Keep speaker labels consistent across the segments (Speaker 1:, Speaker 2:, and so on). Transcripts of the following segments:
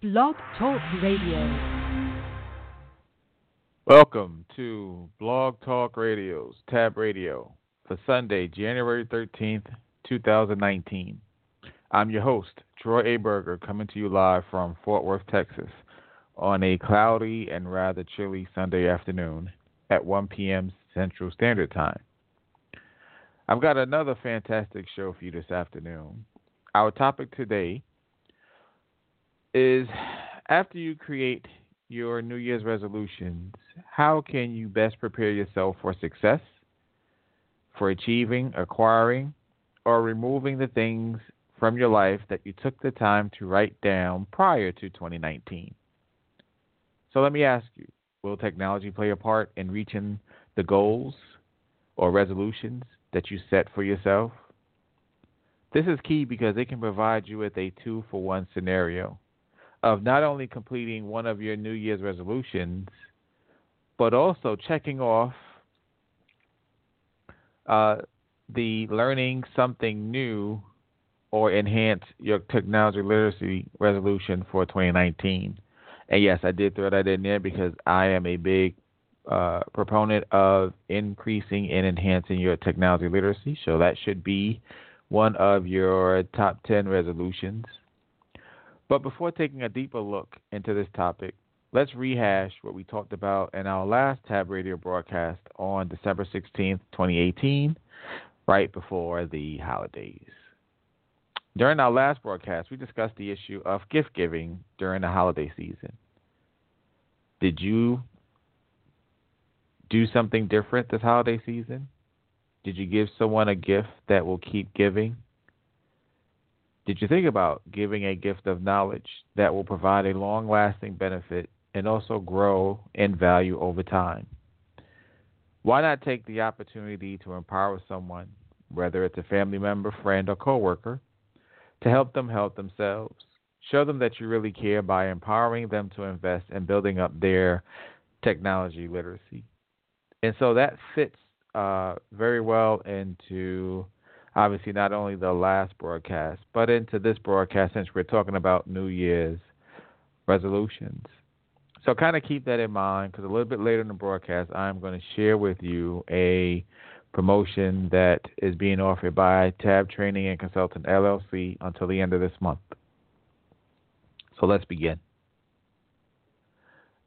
Speaker 1: Blog Talk Radio.
Speaker 2: Welcome to Blog Talk Radio's Tab Radio for Sunday, January 13th, 2019. I'm your host, Troy A. Burgher, coming to you live from Fort Worth, Texas, on a cloudy and rather chilly Sunday afternoon at 1 p.m. Central Standard Time. I've got another fantastic show for you this afternoon. Our topic today is after you create your New Year's resolutions, how can you best prepare yourself for success, for achieving, acquiring, or removing the things from your life that you took the time to write down prior to 2019? So let me ask you will technology play a part in reaching the goals or resolutions that you set for yourself? This is key because it can provide you with a two for one scenario of not only completing one of your New Year's resolutions, but also checking off uh, the learning something new or enhance your technology literacy resolution for 2019. And yes, I did throw that in there because I am a big uh, proponent of increasing and enhancing your technology literacy. So that should be one of your top 10 resolutions but before taking a deeper look into this topic, let's rehash what we talked about in our last Tab Radio broadcast on December 16th, 2018, right before the holidays. During our last broadcast, we discussed the issue of gift giving during the holiday season. Did you do something different this holiday season? Did you give someone a gift that will keep giving? Did you think about giving a gift of knowledge that will provide a long lasting benefit and also grow in value over time? Why not take the opportunity to empower someone, whether it's a family member, friend, or coworker, to help them help themselves? Show them that you really care by empowering them to invest in building up their technology literacy. And so that fits uh, very well into obviously not only the last broadcast, but into this broadcast since we're talking about New Year's resolutions. So kind of keep that in mind because a little bit later in the broadcast, I'm going to share with you a promotion that is being offered by Tab Training and Consultant LLC until the end of this month. So let's begin.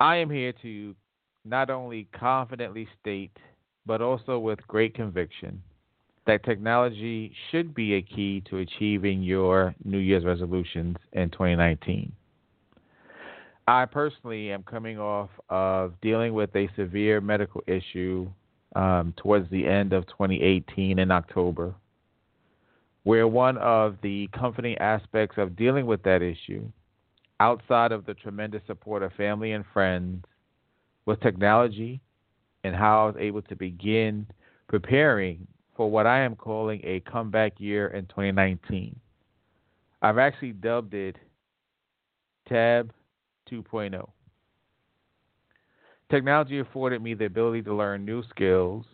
Speaker 2: I am here to not only confidently state, but also with great conviction that technology should be a key to achieving your New Year's resolutions in 2019. I personally am coming off of dealing with a severe medical issue um, towards the end of 2018 in October, where one of the comforting aspects of dealing with that issue, outside of the tremendous support of family and friends, was technology and how I was able to begin preparing for what I am calling a comeback year in 2019. I've actually dubbed it Tab 2.0. Technology afforded me the ability to learn new skills,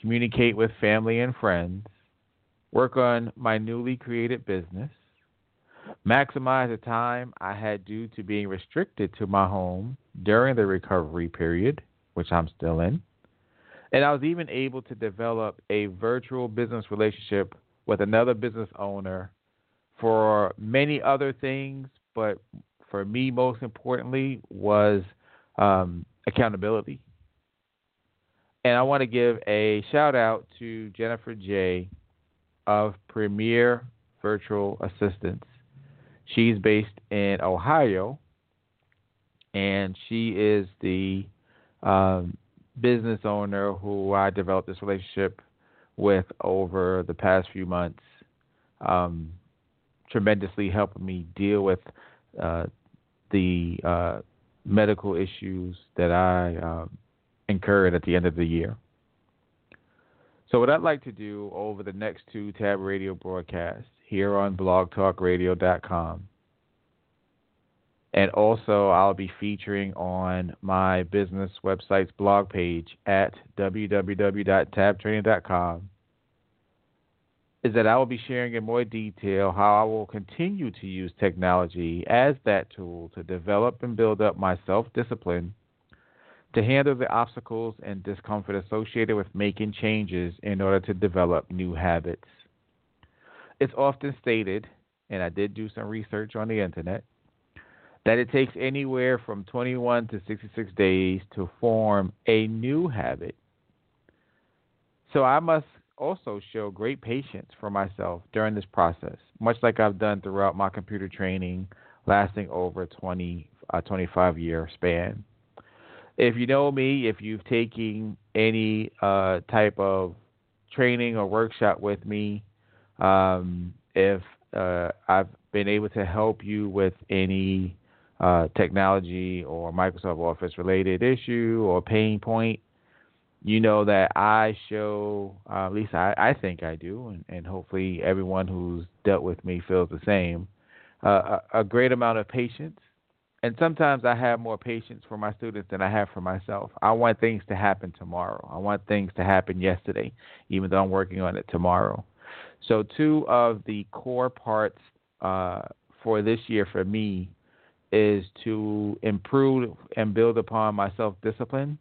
Speaker 2: communicate with family and friends, work on my newly created business, maximize the time I had due to being restricted to my home during the recovery period, which I'm still in and I was even able to develop a virtual business relationship with another business owner for many other things, but for me, most importantly, was um, accountability. And I want to give a shout out to Jennifer J. of Premier Virtual Assistants. She's based in Ohio, and she is the um, business owner who I developed this relationship with over the past few months, um, tremendously helping me deal with uh, the uh, medical issues that I um, incurred at the end of the year. So, what I'd like to do over the next two Tab Radio broadcasts here on blogtalkradio.com and also, I'll be featuring on my business website's blog page at www.tabtraining.com is that I will be sharing in more detail how I will continue to use technology as that tool to develop and build up my self discipline to handle the obstacles and discomfort associated with making changes in order to develop new habits. It's often stated, and I did do some research on the internet, that it takes anywhere from 21 to 66 days to form a new habit. So I must also show great patience for myself during this process, much like I've done throughout my computer training lasting over 20, a 25 year span. If you know me, if you've taken any uh, type of training or workshop with me, um, if uh, I've been able to help you with any uh, technology or Microsoft Office related issue or pain point, you know that I show, uh, at least I, I think I do, and, and hopefully everyone who's dealt with me feels the same, uh, a, a great amount of patience. And sometimes I have more patience for my students than I have for myself. I want things to happen tomorrow. I want things to happen yesterday, even though I'm working on it tomorrow. So, two of the core parts uh, for this year for me is to improve and build upon my self discipline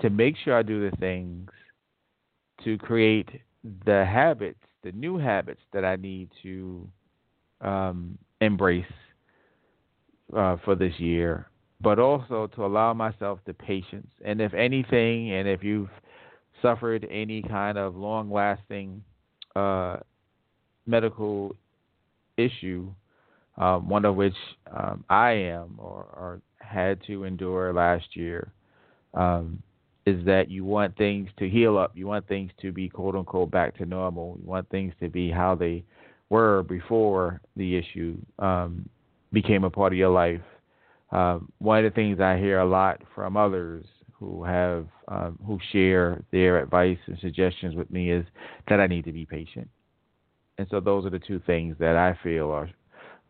Speaker 2: to make sure I do the things to create the habits, the new habits that I need to um, embrace uh, for this year, but also to allow myself the patience. And if anything, and if you've suffered any kind of long lasting uh, medical issue, um, one of which um, I am or, or, had to endure last year, um, is that you want things to heal up. You want things to be quote unquote back to normal. You want things to be how they were before the issue um, became a part of your life. Um, one of the things I hear a lot from others who have um, who share their advice and suggestions with me is that I need to be patient. And so those are the two things that I feel are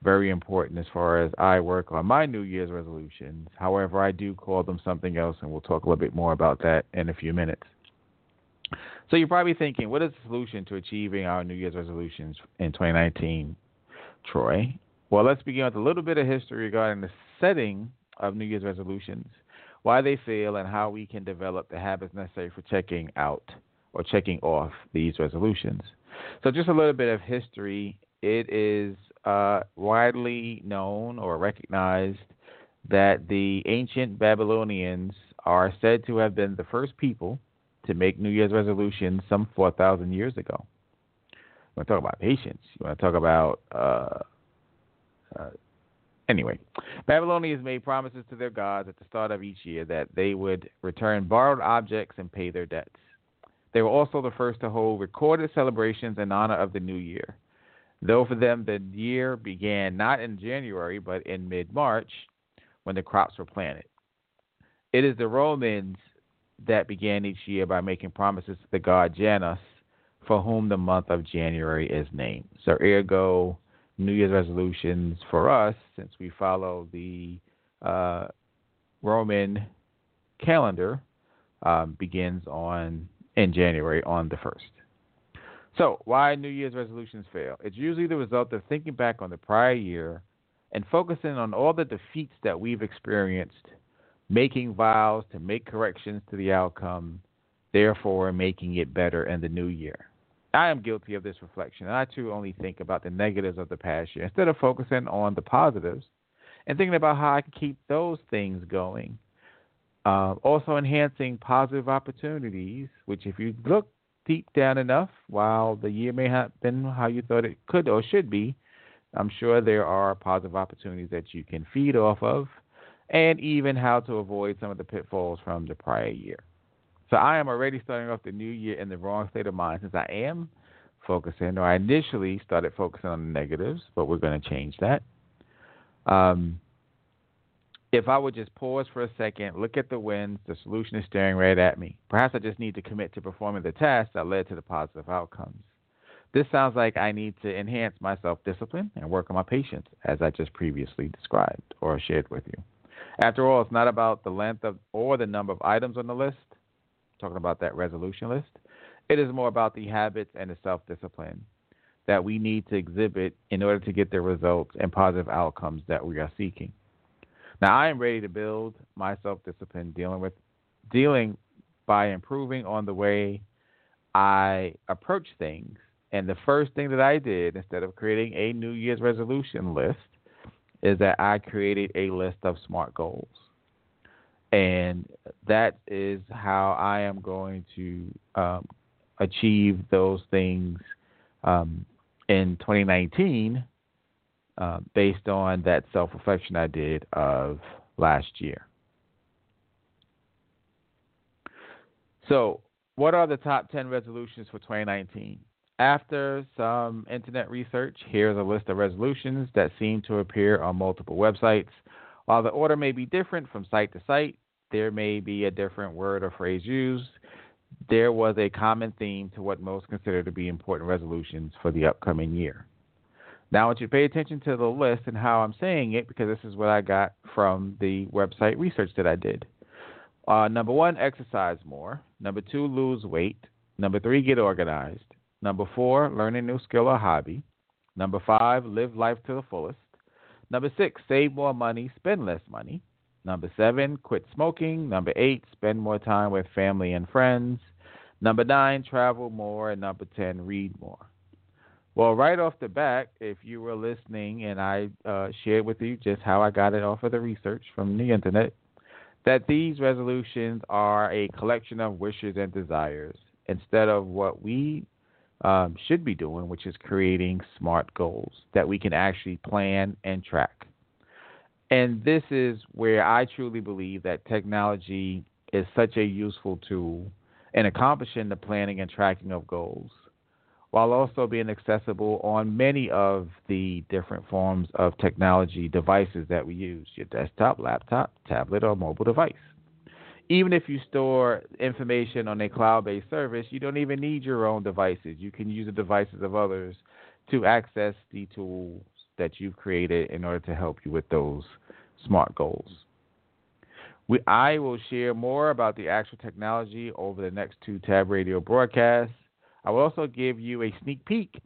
Speaker 2: very important as far as I work on my New Year's resolutions. However, I do call them something else, and we'll talk a little bit more about that in a few minutes. So you're probably thinking, what is the solution to achieving our New Year's resolutions in 2019, Troy? Well, let's begin with a little bit of history regarding the setting of New Year's resolutions, why they fail, and how we can develop the habits necessary for checking out or checking off these resolutions. So, just a little bit of history. It is uh, widely known or recognized that the ancient Babylonians are said to have been the first people to make New Year's resolutions some 4,000 years ago. You want to talk about patience. You want to talk about. Uh, uh, anyway, Babylonians made promises to their gods at the start of each year that they would return borrowed objects and pay their debts. They were also the first to hold recorded celebrations in honor of the new year. Though for them the year began not in January but in mid March when the crops were planted. It is the Romans that began each year by making promises to the god Janus, for whom the month of January is named. So, ergo, New Year's resolutions for us, since we follow the uh, Roman calendar, um, begins on in January on the first. So, why New Year's resolutions fail? It's usually the result of thinking back on the prior year and focusing on all the defeats that we've experienced, making vows to make corrections to the outcome, therefore making it better in the new year. I am guilty of this reflection, and I too only think about the negatives of the past year instead of focusing on the positives and thinking about how I can keep those things going. Uh, also, enhancing positive opportunities, which, if you look deep down enough, while the year may have been how you thought it could or should be, I'm sure there are positive opportunities that you can feed off of, and even how to avoid some of the pitfalls from the prior year. So I am already starting off the new year in the wrong state of mind since I am focusing, or I initially started focusing on the negatives, but we're going to change that. Um, if I would just pause for a second, look at the wins, the solution is staring right at me. Perhaps I just need to commit to performing the tasks that led to the positive outcomes. This sounds like I need to enhance my self discipline and work on my patience, as I just previously described or shared with you. After all, it's not about the length of or the number of items on the list, I'm talking about that resolution list. It is more about the habits and the self discipline that we need to exhibit in order to get the results and positive outcomes that we are seeking. Now, I am ready to build my self discipline dealing with dealing by improving on the way I approach things. And the first thing that I did, instead of creating a New Year's resolution list, is that I created a list of SMART goals. And that is how I am going to um, achieve those things um, in 2019 uh, based on that self reflection I did of last year. So, what are the top 10 resolutions for 2019? After some internet research, here's a list of resolutions that seem to appear on multiple websites. While the order may be different from site to site, there may be a different word or phrase used. There was a common theme to what most consider to be important resolutions for the upcoming year. Now, I want you to pay attention to the list and how I'm saying it because this is what I got from the website research that I did. Uh, number one, exercise more. Number two, lose weight. Number three, get organized. Number four, learn a new skill or hobby. Number five, live life to the fullest. Number six, save more money, spend less money. Number seven, quit smoking. Number eight, spend more time with family and friends. Number nine, travel more. And number 10, read more. Well, right off the bat, if you were listening and I uh, shared with you just how I got it off of the research from the internet, that these resolutions are a collection of wishes and desires instead of what we um, should be doing, which is creating smart goals that we can actually plan and track. And this is where I truly believe that technology is such a useful tool in accomplishing the planning and tracking of goals, while also being accessible on many of the different forms of technology devices that we use your desktop, laptop, tablet, or mobile device even if you store information on a cloud based service, you don't even need your own devices. You can use the devices of others to access the tools that you've created in order to help you with those smart goals. We, I will share more about the actual technology over the next two Tab Radio broadcasts. I will also give you a sneak peek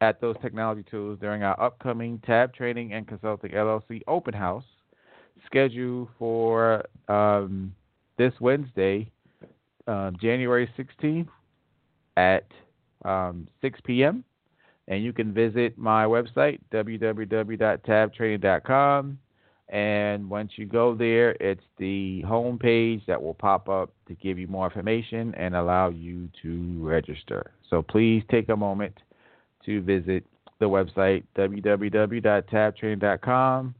Speaker 2: at those technology tools during our upcoming Tab Training and Consulting LLC open house scheduled for um, this Wednesday, uh, January 16th at um, 6 p.m. And you can visit my website, www.tabtraining.com. And once you go there, it's the home page that will pop up to give you more information and allow you to register. So please take a moment to visit the website, www.tabtraining.com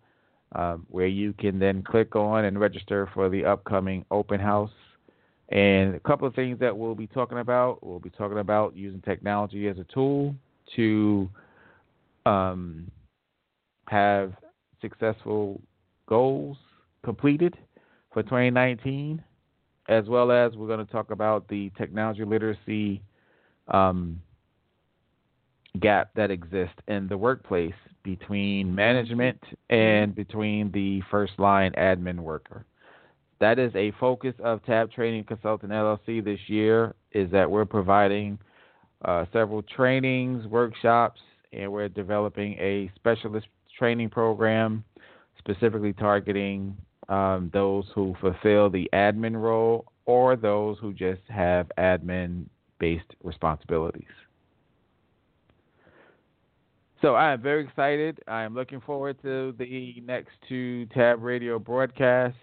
Speaker 2: um, where you can then click on and register for the upcoming open house. And a couple of things that we'll be talking about we'll be talking about using technology as a tool to um, have successful goals completed for 2019, as well as we're going to talk about the technology literacy um, gap that exists in the workplace between management and between the first line admin worker. That is a focus of Tab Training Consultant LLC this year is that we're providing uh, several trainings, workshops, and we're developing a specialist training program specifically targeting um, those who fulfill the admin role or those who just have admin based responsibilities. So I am very excited. I am looking forward to the next two Tab Radio broadcasts.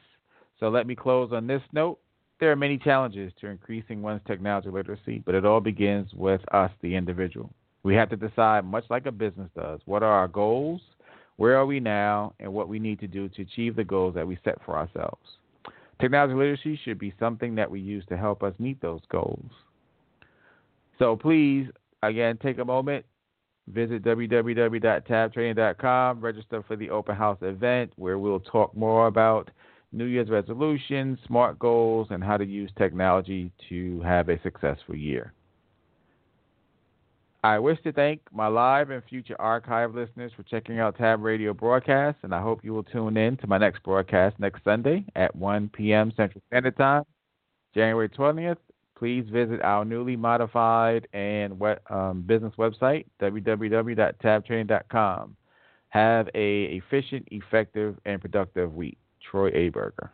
Speaker 2: So let me close on this note. There are many challenges to increasing one's technology literacy, but it all begins with us, the individual. We have to decide, much like a business does, what are our goals, where are we now, and what we need to do to achieve the goals that we set for ourselves. Technology literacy should be something that we use to help us meet those goals. So please, again, take a moment, Visit www.tabtraining.com. Register for the open house event where we'll talk more about New Year's resolutions, SMART goals, and how to use technology to have a successful year. I wish to thank my live and future archive listeners for checking out Tab Radio broadcasts, and I hope you will tune in to my next broadcast next Sunday at 1 p.m. Central Standard Time, January 20th, please visit our newly modified and um, business website, www.tabtraining.com. Have a efficient, effective, and productive week. Troy A. Burgher.